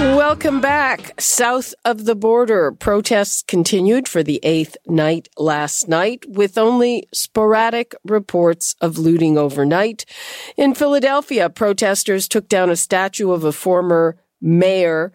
Welcome back. South of the border, protests continued for the eighth night last night with only sporadic reports of looting overnight. In Philadelphia, protesters took down a statue of a former mayor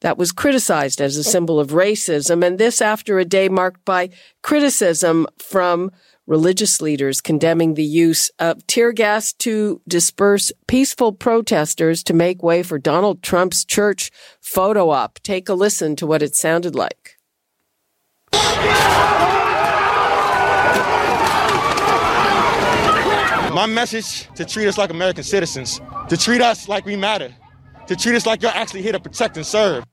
that was criticized as a symbol of racism. And this after a day marked by criticism from religious leaders condemning the use of tear gas to disperse peaceful protesters to make way for Donald Trump's church photo op. Take a listen to what it sounded like. My message to treat us like American citizens, to treat us like we matter, to treat us like you're actually here to protect and serve.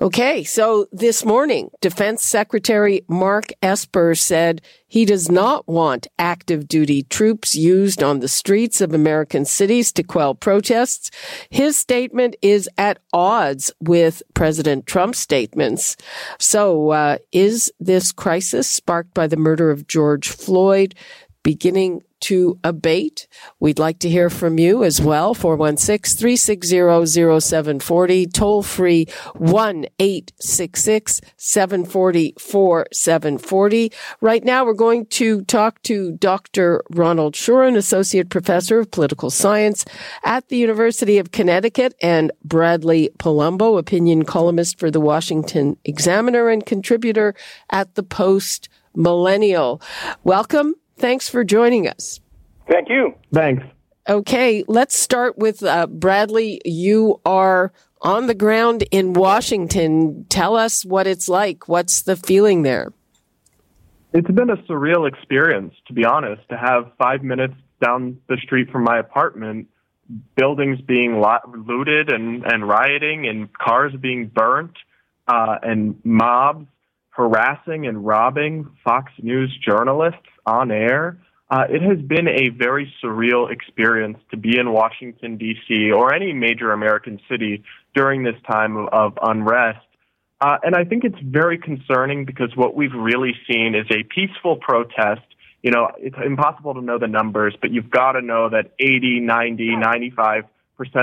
Okay, so this morning, Defense Secretary Mark Esper said he does not want active duty troops used on the streets of American cities to quell protests. His statement is at odds with President Trump's statements. So, uh, is this crisis sparked by the murder of George Floyd beginning to abate. We'd like to hear from you as well. 416-360-0740, toll free 1-866-740-4740. Right now we're going to talk to Dr. Ronald Schurin, Associate Professor of Political Science at the University of Connecticut and Bradley Polumbo, opinion columnist for the Washington Examiner and contributor at the Post Millennial. Welcome. Thanks for joining us. Thank you. Thanks. Okay, let's start with uh, Bradley. You are on the ground in Washington. Tell us what it's like. What's the feeling there? It's been a surreal experience, to be honest, to have five minutes down the street from my apartment, buildings being looted and, and rioting, and cars being burnt, uh, and mobs harassing and robbing Fox News journalists on air. Uh, it has been a very surreal experience to be in Washington, D.C., or any major American city during this time of, of unrest. Uh, and I think it's very concerning because what we've really seen is a peaceful protest. You know, it's impossible to know the numbers, but you've got to know that 80, 90, 95%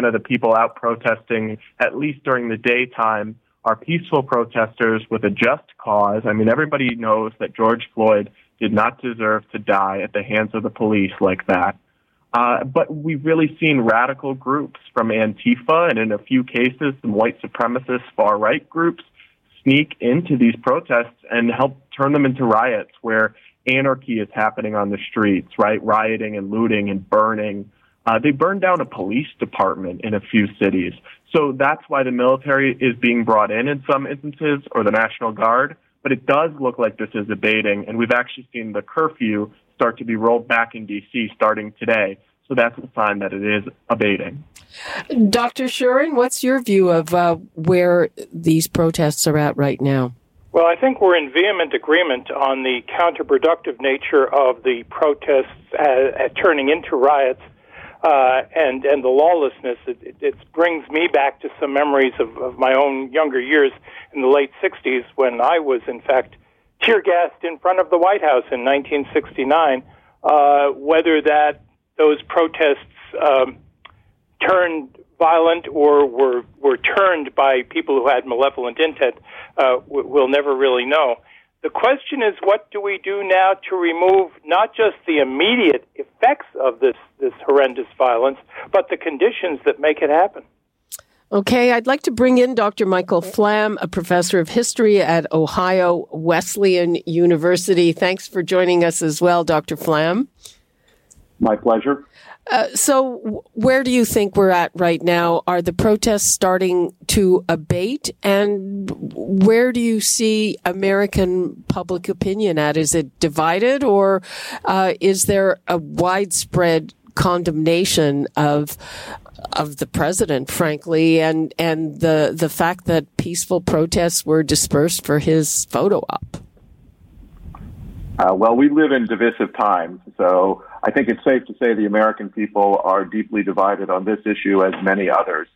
of the people out protesting, at least during the daytime, are peaceful protesters with a just cause. I mean, everybody knows that George Floyd did not deserve to die at the hands of the police like that. Uh, but we've really seen radical groups from Antifa and in a few cases some white supremacist far right groups sneak into these protests and help turn them into riots where anarchy is happening on the streets, right? Rioting and looting and burning. Uh, they burned down a police department in a few cities. So that's why the military is being brought in in some instances, or the National Guard. But it does look like this is abating, and we've actually seen the curfew start to be rolled back in D.C. starting today. So that's a sign that it is abating. Dr. Schurin, what's your view of uh, where these protests are at right now? Well, I think we're in vehement agreement on the counterproductive nature of the protests uh, turning into riots uh, and and the lawlessness. It, it, it, brings me back to some memories of, of my own younger years in the late '60s when I was, in fact, tear gassed in front of the White House in 1969. Uh, whether that those protests um, turned violent or were were turned by people who had malevolent intent, uh, we'll never really know. The question is, what do we do now to remove not just the immediate effects of this, this horrendous violence, but the conditions that make it happen? Okay, I'd like to bring in Dr. Michael Flamm, a professor of history at Ohio Wesleyan University. Thanks for joining us as well, Dr. Flamm. My pleasure. Uh, so, where do you think we're at right now? Are the protests starting to abate? And where do you see American public opinion at? Is it divided, or uh, is there a widespread condemnation of of the president, frankly, and and the the fact that peaceful protests were dispersed for his photo op. Uh, well, we live in divisive times, so I think it's safe to say the American people are deeply divided on this issue, as many others,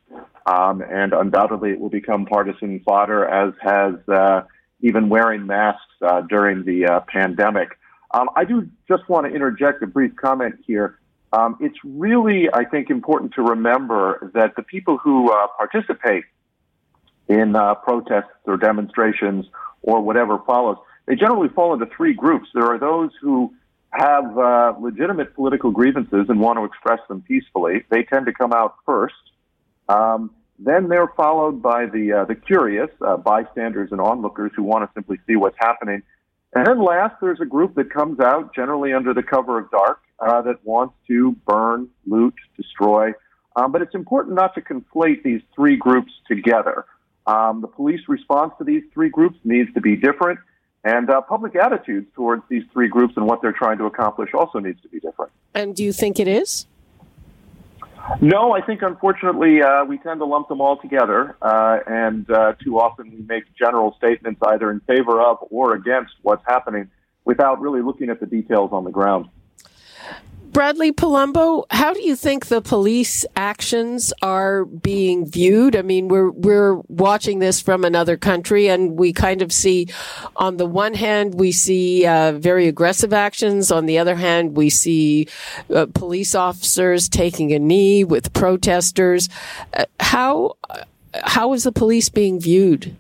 um, and undoubtedly it will become partisan fodder, as has uh, even wearing masks uh, during the uh, pandemic. Um, I do just want to interject a brief comment here. Um, it's really, I think, important to remember that the people who uh, participate in uh, protests or demonstrations or whatever follows, they generally fall into three groups. There are those who have uh, legitimate political grievances and want to express them peacefully. They tend to come out first. Um, then they're followed by the uh, the curious uh, bystanders and onlookers who want to simply see what's happening. And then last, there's a group that comes out generally under the cover of dark uh, that wants to burn, loot, destroy. Um, but it's important not to conflate these three groups together. Um, the police response to these three groups needs to be different, and uh, public attitudes towards these three groups and what they're trying to accomplish also needs to be different. And do you think it is? No, I think unfortunately uh, we tend to lump them all together, uh, and uh, too often we make general statements either in favor of or against what's happening without really looking at the details on the ground. Bradley Polumbo, how do you think the police actions are being viewed? I mean, we're we're watching this from another country, and we kind of see, on the one hand, we see uh, very aggressive actions. On the other hand, we see uh, police officers taking a knee with protesters. Uh, how how is the police being viewed?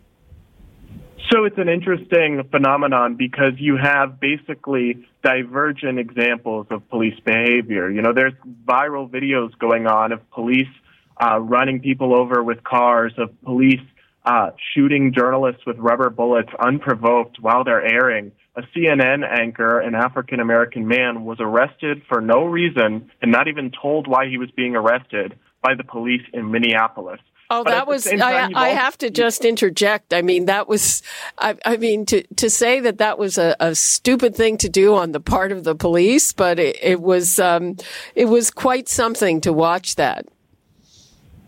So it's an interesting phenomenon because you have basically divergent examples of police behavior. You know, there's viral videos going on of police uh, running people over with cars, of police uh, shooting journalists with rubber bullets unprovoked while they're airing. A CNN anchor, an African American man, was arrested for no reason and not even told why he was being arrested by the police in Minneapolis. Oh, that was, I, I have to just interject. I mean, that was, I, I mean, to, to say that that was a, a, stupid thing to do on the part of the police, but it, it was, um, it was quite something to watch that.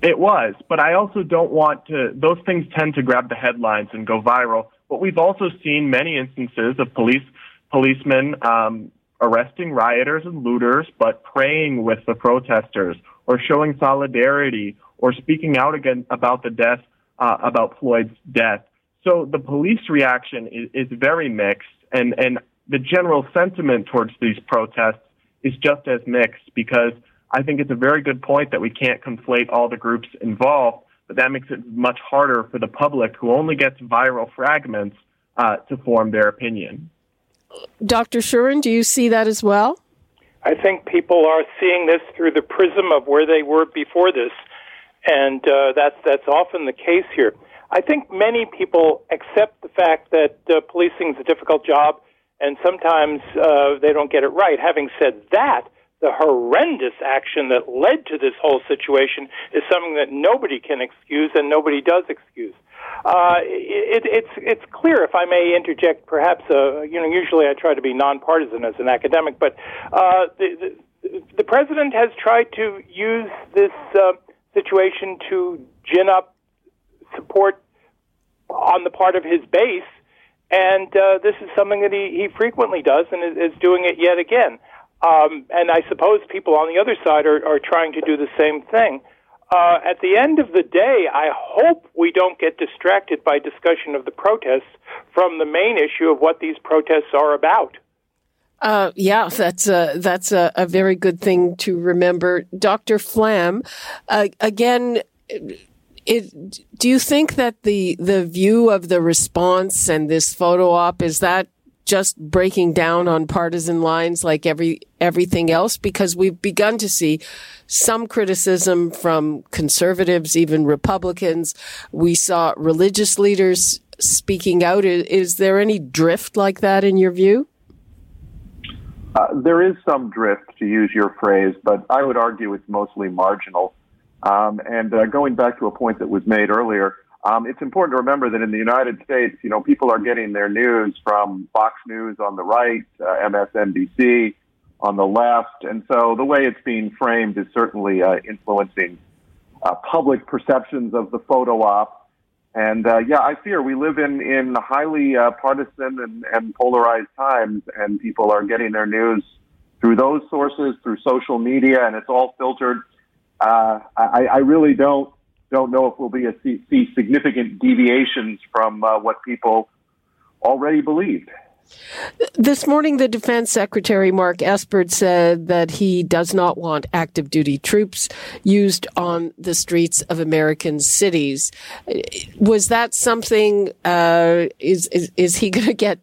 It was, but I also don't want to, those things tend to grab the headlines and go viral. But we've also seen many instances of police, policemen, um, arresting rioters and looters, but praying with the protesters or showing solidarity or speaking out again about the death, uh, about Floyd's death. So the police reaction is, is very mixed, and, and the general sentiment towards these protests is just as mixed because I think it's a very good point that we can't conflate all the groups involved, but that makes it much harder for the public who only gets viral fragments uh, to form their opinion. Dr. Schurin, do you see that as well? I think people are seeing this through the prism of where they were before this and uh, that's that's often the case here. I think many people accept the fact that uh, policing is a difficult job, and sometimes uh, they don't get it right. Having said that, the horrendous action that led to this whole situation is something that nobody can excuse and nobody does excuse. Uh, it, it's it's clear, if I may interject, perhaps. Uh, you know, usually I try to be nonpartisan as an academic, but uh, the, the the president has tried to use this. Uh, situation to gin up support on the part of his base. And uh, this is something that he, he frequently does and is, doing it yet again. Um, and I suppose people on the other side are, are trying to do the same thing. Uh, at the end of the day, I hope we don't get distracted by discussion of the protests from the main issue of what these protests are about. Uh, yeah, that's a, that's a, a, very good thing to remember. Dr. Flamm, uh, again, it, do you think that the, the view of the response and this photo op, is that just breaking down on partisan lines like every, everything else? Because we've begun to see some criticism from conservatives, even Republicans. We saw religious leaders speaking out. Is, is there any drift like that in your view? Uh, there is some drift, to use your phrase, but I would argue it's mostly marginal. Um, and uh, going back to a point that was made earlier, um, it's important to remember that in the United States, you know, people are getting their news from Fox News on the right, uh, MSNBC on the left, and so the way it's being framed is certainly uh, influencing uh, public perceptions of the photo op. And uh, yeah, I fear we live in in highly uh, partisan and, and polarized times, and people are getting their news through those sources, through social media, and it's all filtered. Uh, I, I really don't don't know if we'll be a, see significant deviations from uh, what people already believed. This morning, the Defense Secretary Mark Esper said that he does not want active duty troops used on the streets of American cities. Was that something? Uh, is, is is he going to get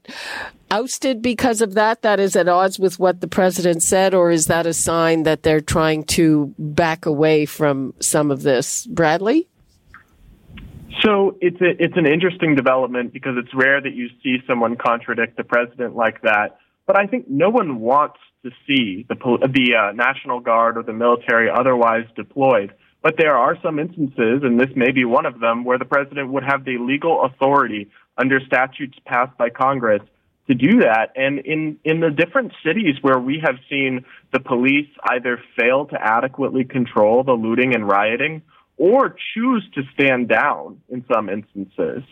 ousted because of that? That is at odds with what the president said, or is that a sign that they're trying to back away from some of this? Bradley. So it's a, it's an interesting development because it's rare that you see someone contradict the president like that. But I think no one wants to see the the uh, National Guard or the military otherwise deployed. But there are some instances, and this may be one of them, where the president would have the legal authority under statutes passed by Congress to do that. And in, in the different cities where we have seen the police either fail to adequately control the looting and rioting or choose to stand down in some instances,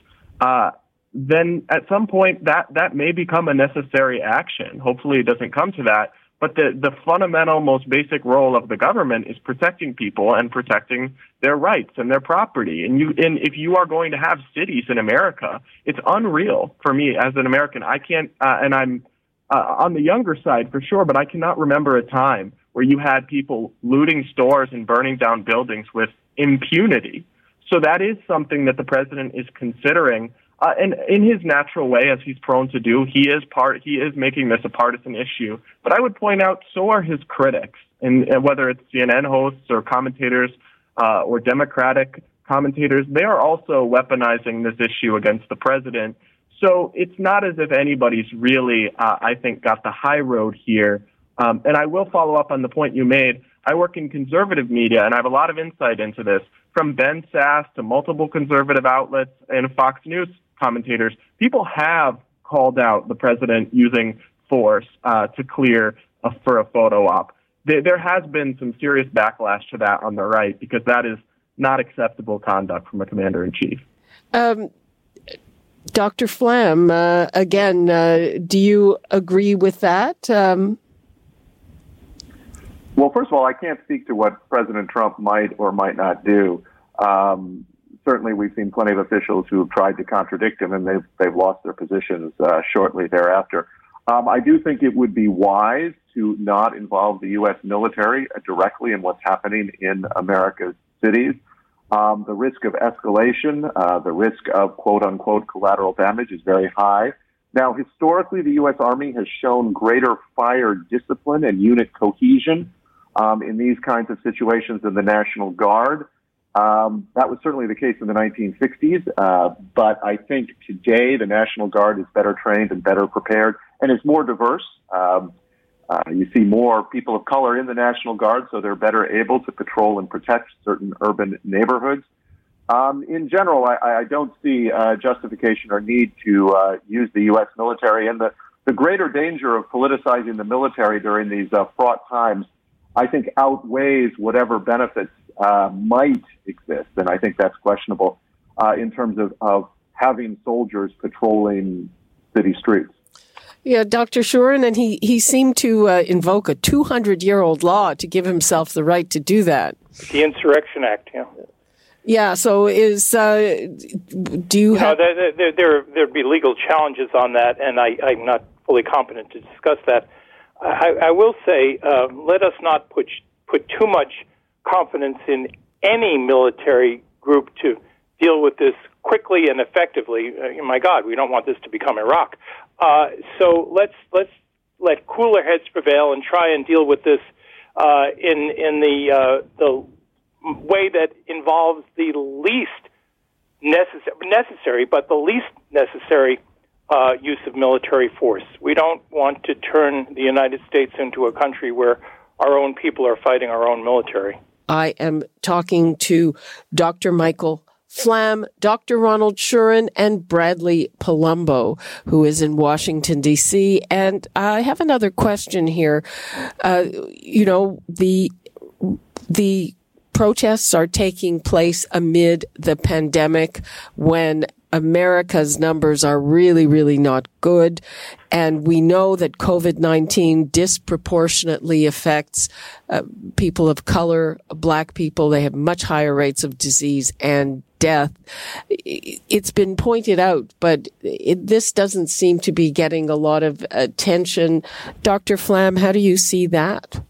uh, then at some point that, that may become a necessary action. Hopefully it doesn't come to that. But the, the fundamental, most basic role of the government is protecting people and protecting their rights and their property. And you, and if you are going to have cities in America, it's unreal for me as an American. I can't, uh, and I'm uh, on the younger side for sure, but I cannot remember a time where you had people looting stores and burning down buildings with impunity. So that is something that the president is considering. Uh, and in his natural way, as he's prone to do, he is part. He is making this a partisan issue. But I would point out, so are his critics, and, and whether it's CNN hosts or commentators uh, or Democratic commentators, they are also weaponizing this issue against the president. So it's not as if anybody's really, uh, I think, got the high road here. Um, and I will follow up on the point you made. I work in conservative media, and I have a lot of insight into this. From Ben Sasse to multiple conservative outlets and Fox News commentators, people have called out the president using force uh, to clear a, for a photo op. There, there has been some serious backlash to that on the right because that is not acceptable conduct from a commander in chief. Um, Dr. Flamm, uh, again, uh, do you agree with that? Um, well, first of all, I can't speak to what President Trump might or might not do. Um, certainly, we've seen plenty of officials who have tried to contradict him, and they've they've lost their positions uh, shortly thereafter. Um, I do think it would be wise to not involve the U.S. military directly in what's happening in America's cities. Um, the risk of escalation, uh, the risk of quote unquote collateral damage is very high. Now, historically, the U.S. Army has shown greater fire discipline and unit cohesion um, in these kinds of situations than the National Guard. Um, that was certainly the case in the 1960s, uh, but I think today the National Guard is better trained and better prepared and is more diverse. Um, uh, you see more people of color in the National Guard, so they're better able to patrol and protect certain urban neighborhoods. Um, in general, I, I don't see uh, justification or need to uh, use the U.S. military. And the, the greater danger of politicizing the military during these uh, fraught times, I think, outweighs whatever benefits uh, might exist. And I think that's questionable uh, in terms of, of having soldiers patrolling city streets. Yeah, Dr. Schurin, and he, he seemed to uh, invoke a 200 year old law to give himself the right to do that. The Insurrection Act, yeah. Yeah. So is uh, do you, you have? Know, there, there, there there'd be legal challenges on that, and I, I'm not fully competent to discuss that. I, I will say, uh, let us not put put too much confidence in any military group to deal with this quickly and effectively. Uh, my God, we don't want this to become Iraq. Uh, so let's let's let cooler heads prevail and try and deal with this uh, in in the uh, the way that involves the least necessary, necessary but the least necessary uh, use of military force. We don't want to turn the United States into a country where our own people are fighting our own military. I am talking to Dr. Michael Flamm, Dr. Ronald Schurin, and Bradley Polumbo, who is in Washington, D.C. And I have another question here. Uh, you know, the, the protests are taking place amid the pandemic when America's numbers are really, really not good. And we know that COVID-19 disproportionately affects uh, people of color, black people. They have much higher rates of disease and death. It's been pointed out, but it, this doesn't seem to be getting a lot of attention. Dr. Flamm, how do you see that?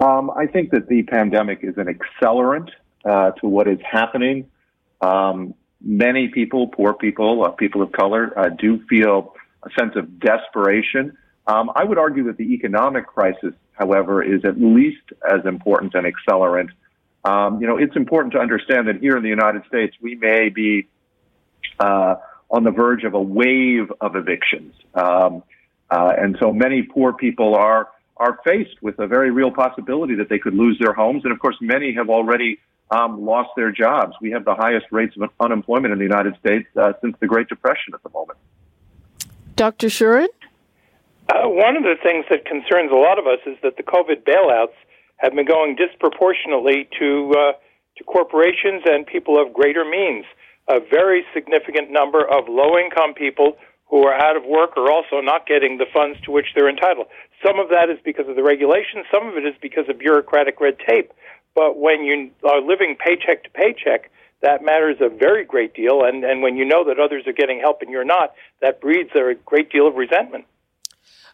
Um, I think that the pandemic is an accelerant uh, to what is happening. Um, many people, poor people, uh, people of color, uh, do feel a sense of desperation. Um, I would argue that the economic crisis, however, is at least as important an accelerant. Um, you know, it's important to understand that here in the United States, we may be uh, on the verge of a wave of evictions, um, uh, and so many poor people are are faced with a very real possibility that they could lose their homes. And of course, many have already um, lost their jobs. We have the highest rates of unemployment in the United States uh, since the Great Depression at the moment. Dr. Schurin? Uh, one of the things that concerns a lot of us is that the COVID bailouts have been going disproportionately to uh, to corporations and people of greater means. A very significant number of low income people who are out of work are also not getting the funds to which they're entitled. Some of that is because of the regulations, some of it is because of bureaucratic red tape. But when you are living paycheck to paycheck, that matters a very great deal. And, and when you know that others are getting help and you're not, that breeds a great deal of resentment.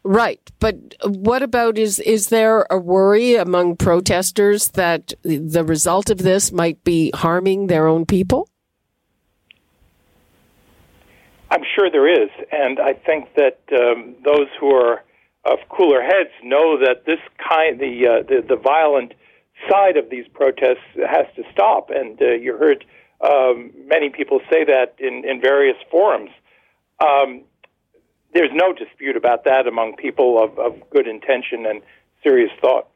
Right, but what about is is there a worry among protesters that the result of this might be harming their own people? I'm sure there is, and I think that um, those who are of cooler heads know that this kind, the uh, the, the violent side of these protests has to stop. And uh, you heard um, many people say that in in various forums. Um, there's no dispute about that among people of, of good intention and serious thought.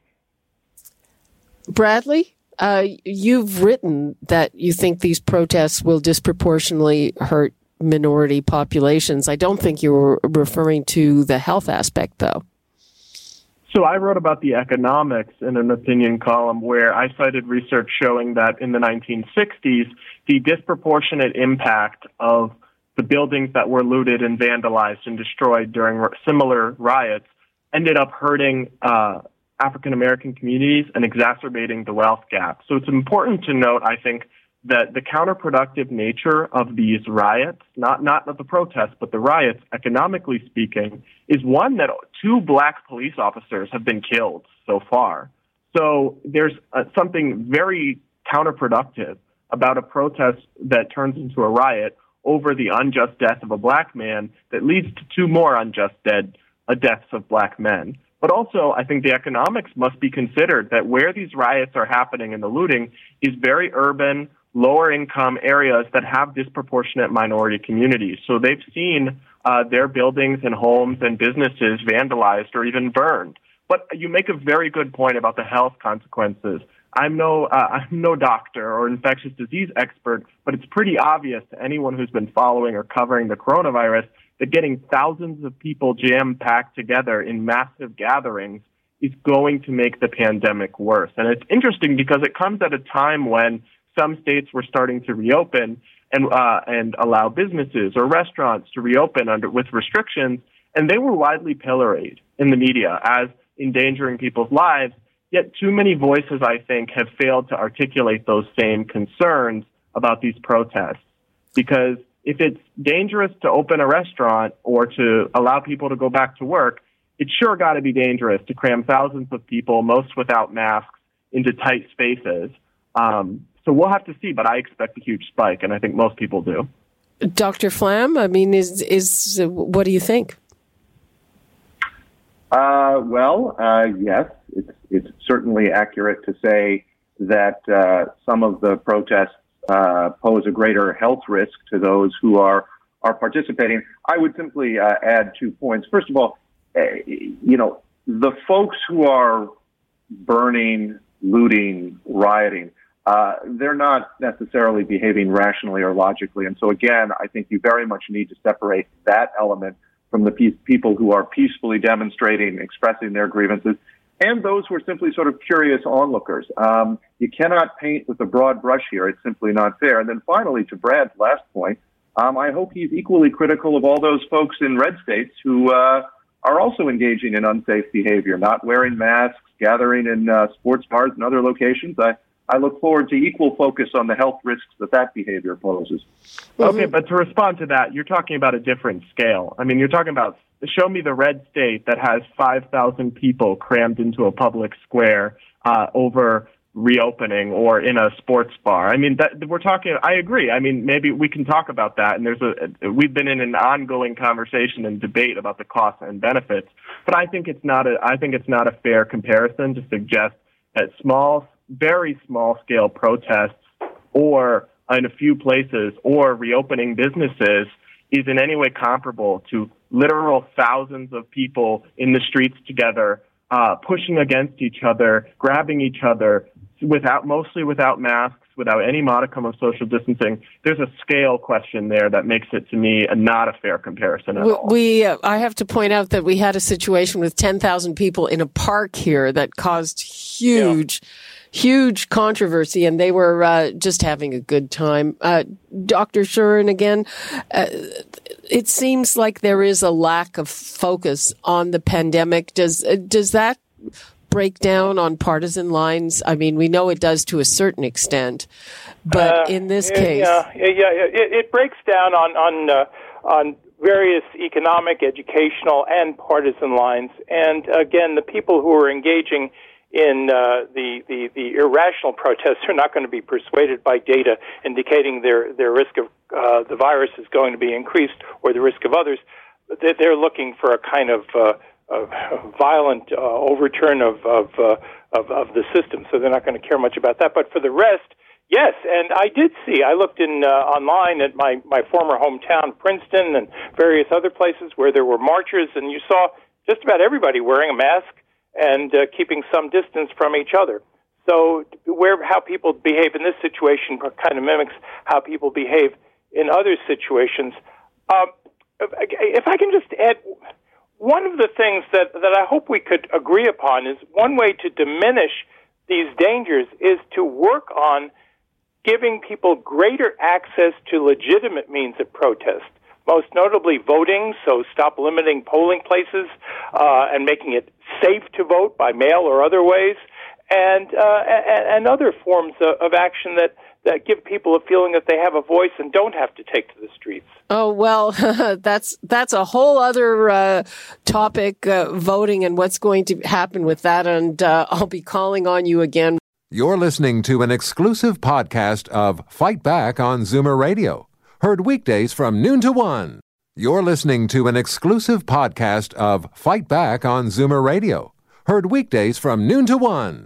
Bradley, uh, you've written that you think these protests will disproportionately hurt minority populations. I don't think you were referring to the health aspect, though. So I wrote about the economics in an opinion column where I cited research showing that in the 1960s, the disproportionate impact of the buildings that were looted and vandalized and destroyed during similar riots ended up hurting uh, African American communities and exacerbating the wealth gap. So it's important to note, I think, that the counterproductive nature of these riots, not not of the protests, but the riots, economically speaking, is one that two black police officers have been killed so far. So there's uh, something very counterproductive about a protest that turns into a riot over the unjust death of a black man that leads to two more unjust dead uh, deaths of black men. But also, I think the economics must be considered that where these riots are happening and the looting is very urban, lower income areas that have disproportionate minority communities. So they've seen uh, their buildings and homes and businesses vandalized or even burned. But you make a very good point about the health consequences. I'm no uh, I'm no doctor or infectious disease expert, but it's pretty obvious to anyone who's been following or covering the coronavirus that getting thousands of people jam packed together in massive gatherings is going to make the pandemic worse. And it's interesting because it comes at a time when some states were starting to reopen and uh, and allow businesses or restaurants to reopen under with restrictions, and they were widely pilloried in the media as endangering people's lives. Yet too many voices, I think, have failed to articulate those same concerns about these protests. Because if it's dangerous to open a restaurant or to allow people to go back to work, it's sure got to be dangerous to cram thousands of people, most without masks, into tight spaces. Um, so we'll have to see, but I expect a huge spike, and I think most people do. Dr. Flamm, I mean, is is what do you think? Uh, well, uh, yes, it's it's certainly accurate to say that uh, some of the protests uh, pose a greater health risk to those who are are participating. I would simply uh, add two points. First of all, eh, you know, the folks who are burning, looting, rioting uh, they're not necessarily behaving rationally or logically. And so again, I think you very much need to separate that element from the pe- people who are peacefully demonstrating, expressing their grievances. and those who are simply sort of curious onlookers. Um, you cannot paint with a broad brush here. It's simply not fair. And then finally, to Brad's last point, um, I hope he's equally critical of all those folks in red states who uh, are also engaging in unsafe behavior, not wearing masks, gathering in uh, sports bars and other locations. I, I look forward to equal focus on the health risks that that behavior poses. Okay, but to respond to that, you're talking about a different scale. I mean, you're talking about show me the red state that has 5,000 people crammed into a public square uh, over reopening or in a sports bar. I mean, that, we're talking. I agree. I mean, maybe we can talk about that. And there's a we've been in an ongoing conversation and debate about the costs and benefits. But I think it's not a I think it's not a fair comparison to suggest that small, very small scale protests or in a few places or reopening businesses is in any way comparable to literal thousands of people in the streets together, uh, pushing against each other, grabbing each other, without mostly without masks, without any modicum of social distancing. There's a scale question there that makes it to me a, not a fair comparison at we, all. We, uh, I have to point out that we had a situation with 10,000 people in a park here that caused huge. Yeah huge controversy, and they were uh, just having a good time. Uh, Dr. Schurin, again, uh, it seems like there is a lack of focus on the pandemic. Does uh, does that break down on partisan lines? I mean, we know it does to a certain extent, but uh, in this case, yeah, yeah, yeah it, it, breaks down on on uh, on various economic, educational, and partisan lines. And again, the people who are engaging in uh, the, the, the irrational protests are not going to be persuaded by data indicating their, their risk of uh, the virus is going to be increased or the risk of others. They're looking for a kind of uh, violent uh, overturn of of, uh, of of the system, so they're not going to care much about that. But for the rest, yes. And I did see. I looked in uh, online at my my former hometown, Princeton, and various other places where there were marchers, and you saw just about everybody wearing a mask and uh, keeping some distance from each other. So, where how people behave in this situation kind of mimics how people behave in other situations. Um, if I can just add one of the things that, that I hope we could agree upon is one way to diminish these dangers is to work on giving people greater access to legitimate means of protest most notably voting, so stop limiting polling places uh, and making it safe to vote by mail or other ways, and uh, and, other forms of action that that give people a feeling that they have a voice and don't have to take to the streets. Oh well, that's that's a whole other uh, topic, uh, voting and what's going to happen with that. And uh, I'll be calling on you again. You're listening to an exclusive podcast of Fight Back on Zoomer Radio Heard weekdays from noon to one. You're listening to an exclusive podcast of Fight Back on Zoomer Radio. Heard weekdays from noon to one.